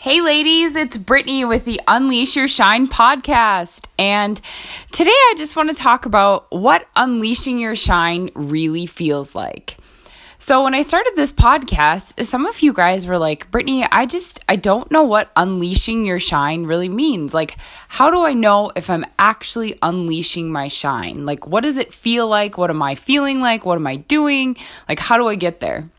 Hey, ladies, it's Brittany with the Unleash Your Shine podcast. And today I just want to talk about what unleashing your shine really feels like. So, when I started this podcast, some of you guys were like, Brittany, I just, I don't know what unleashing your shine really means. Like, how do I know if I'm actually unleashing my shine? Like, what does it feel like? What am I feeling like? What am I doing? Like, how do I get there?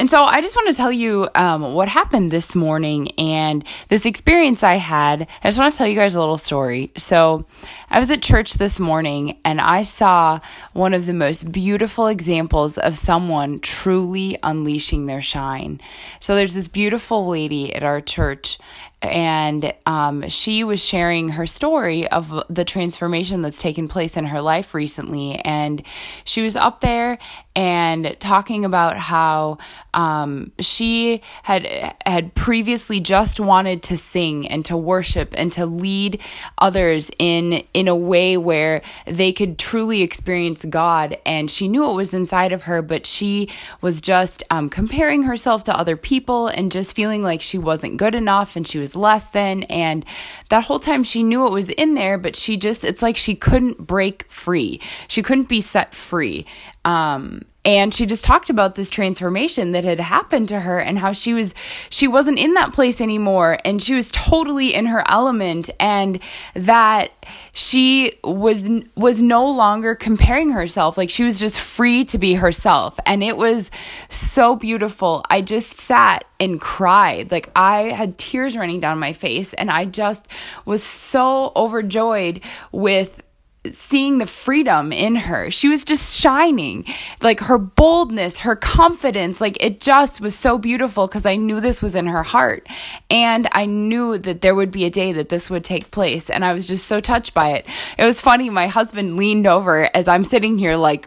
And so I just want to tell you um, what happened this morning and this experience I had. I just want to tell you guys a little story. So I was at church this morning and I saw one of the most beautiful examples of someone truly unleashing their shine. So there's this beautiful lady at our church and um, she was sharing her story of the transformation that's taken place in her life recently. And she was up there and talking about how um, she had had previously just wanted to sing and to worship and to lead others in in a way where they could truly experience God. And she knew it was inside of her, but she was just um, comparing herself to other people and just feeling like she wasn't good enough and she was less than. And that whole time she knew it was in there, but she just it's like she couldn't break free. She couldn't be set free. Um, and she just talked about this transformation that had happened to her and how she was she wasn't in that place anymore. And she was totally in her element and that she was was no longer comparing herself. Like she was just free to be herself. And it was so beautiful. I just sat and cried. Like i had tears running down my face and i just was so overjoyed with seeing the freedom in her. She was just shining. Like her boldness, her confidence, like it just was so beautiful because I knew this was in her heart. And I knew that there would be a day that this would take place. And I was just so touched by it. It was funny. My husband leaned over as I'm sitting here, like,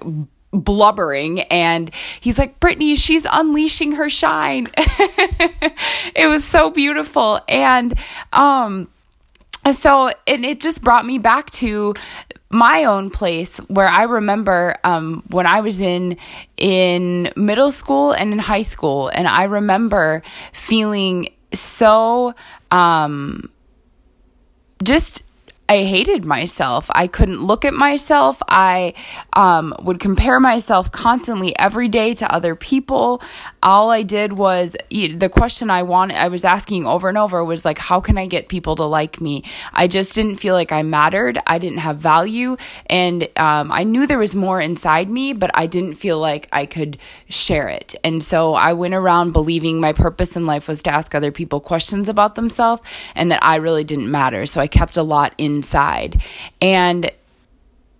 blubbering and he's like brittany she's unleashing her shine it was so beautiful and um so and it just brought me back to my own place where I remember um, when I was in in middle school and in high school, and I remember feeling so um, just I hated myself. I couldn't look at myself. I um, would compare myself constantly every day to other people. All I did was the question I wanted, I was asking over and over was like, how can I get people to like me? I just didn't feel like I mattered. I didn't have value. And um, I knew there was more inside me, but I didn't feel like I could share it. And so I went around believing my purpose in life was to ask other people questions about themselves and that I really didn't matter. So I kept a lot in inside. And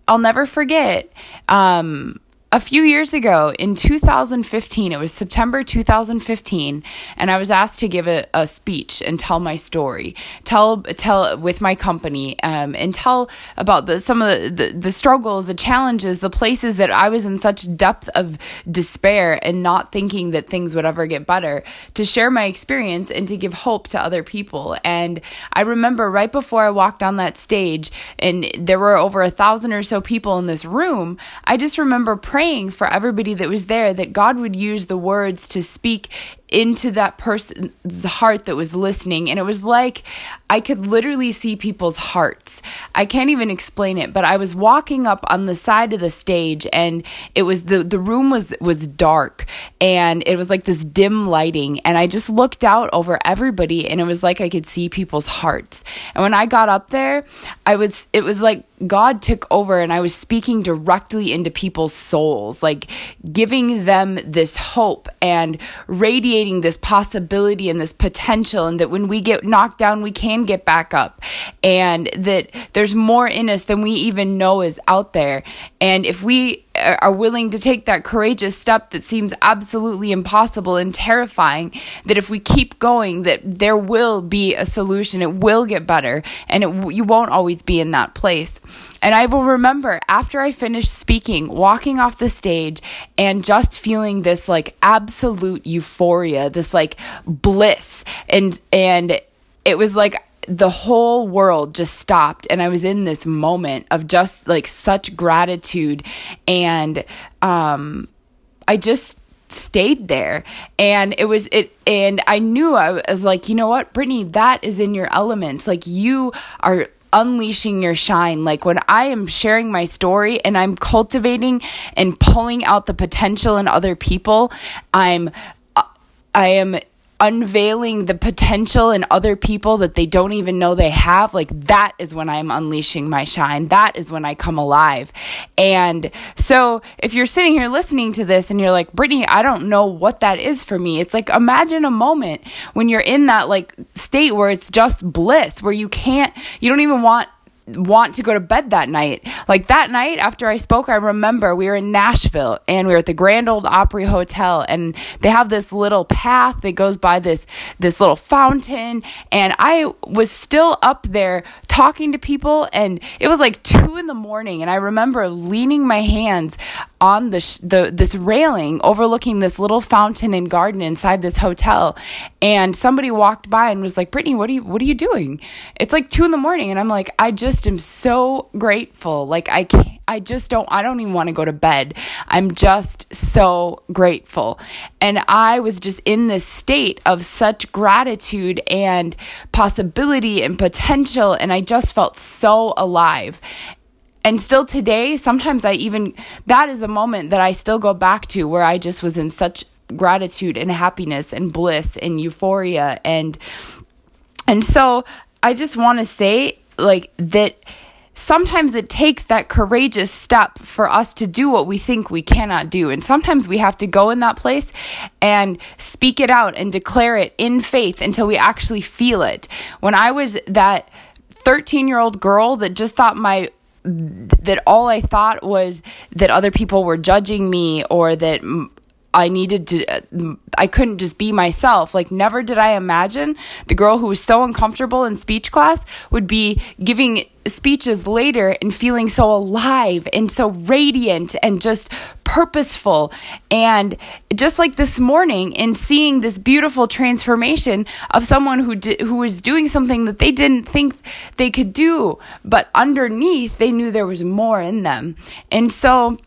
I'll never forget um, a few years ago in 2015 it was september 2015 and i was asked to give a, a speech and tell my story tell tell with my company um, and tell about the, some of the, the, the struggles the challenges the places that i was in such depth of despair and not thinking that things would ever get better to share my experience and to give hope to other people. And i remember right before i walked on that stage and there were over a thousand or so people in this room i just remember praying praying for everybody that was there that God would use the words to speak into that person's heart that was listening. And it was like I could literally see people's hearts. I can't even explain it, but I was walking up on the side of the stage and it was the, the room was, was dark and it was like this dim lighting. And I just looked out over everybody and it was like I could see people's hearts. And when I got up there, I was, it was like God took over and I was speaking directly into people's souls, like giving them this hope and radiating this possibility and this potential, and that when we get knocked down, we can get back up, and that there's more in us than we even know is out there. And if we are willing to take that courageous step that seems absolutely impossible and terrifying that if we keep going that there will be a solution. It will get better and it, you won't always be in that place. And i will remember after i finished speaking walking off the stage and just feeling this like absolute euphoria this like bliss. And and it was like the whole world just stopped and i was in this moment of just like such gratitude and um i just stayed there and it was it and i knew i was like you know what brittany that is in your element like you are unleashing your shine. Like when I am sharing my story and I'm cultivating and pulling out the potential in other people, I'm I am unveiling the potential in other people that they don't even know they have, like that is when I'm unleashing my shine. That is when I come alive. And so if you're sitting here listening to this and you're like, Brittany, I don't know what that is for me. It's like, imagine a moment when you're in that like state where it's just bliss, where you can't, you don't even want want to go to bed that night. Like that night after I spoke, I remember we were in Nashville and we were at the Grand Ole Opry Hotel and they have this little path that goes by this this little fountain. And I was still up there talking to people and it was like 2 in the morning. And I remember leaning my hands on the, sh- the this railing overlooking this little fountain and garden inside this hotel. And somebody walked by and was like brittany what are you what are you doing? It's like two in the morning and i'm like i just am so grateful like i can't I just don't I don't even want to go to bed. I'm just so grateful. And I was just in this state of such gratitude and possibility and potential and I just felt so alive and still today, sometimes I even, that is a moment that I still go back to where I just was in such gratitude and happiness and bliss and euphoria. And, and so I just want to say, like, that sometimes it takes that courageous step for us to do what we think we cannot do. And sometimes we have to go in that place and speak it out and declare it in faith until we actually feel it. When I was that 13 year old girl that just thought my that all I thought was that other people were judging me or that I needed to, uh, I couldn't just be myself. Like, never did I imagine the girl who was so uncomfortable in speech class would be giving speeches later and feeling so alive and so radiant and just purposeful. And just like this morning, in seeing this beautiful transformation of someone who did, who was doing something that they didn't think they could do, but underneath they knew there was more in them. And so,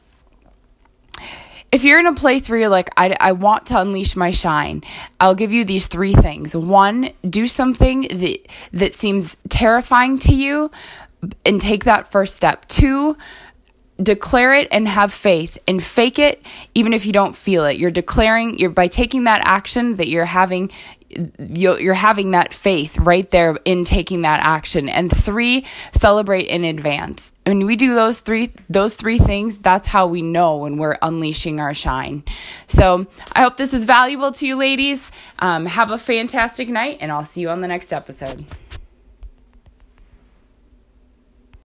if you're in a place where you're like, I, I want to unleash my shine, I'll give you these three things. One, do something that, that seems terrifying to you and take that first step. Two, declare it and have faith and fake it even if you don't feel it you're declaring you're by taking that action that you're having you're having that faith right there in taking that action. And three celebrate in advance. When we do those three those three things that's how we know when we're unleashing our shine. So i hope this is valuable to you ladies. Um, have a fantastic night and i'll see you on the next episode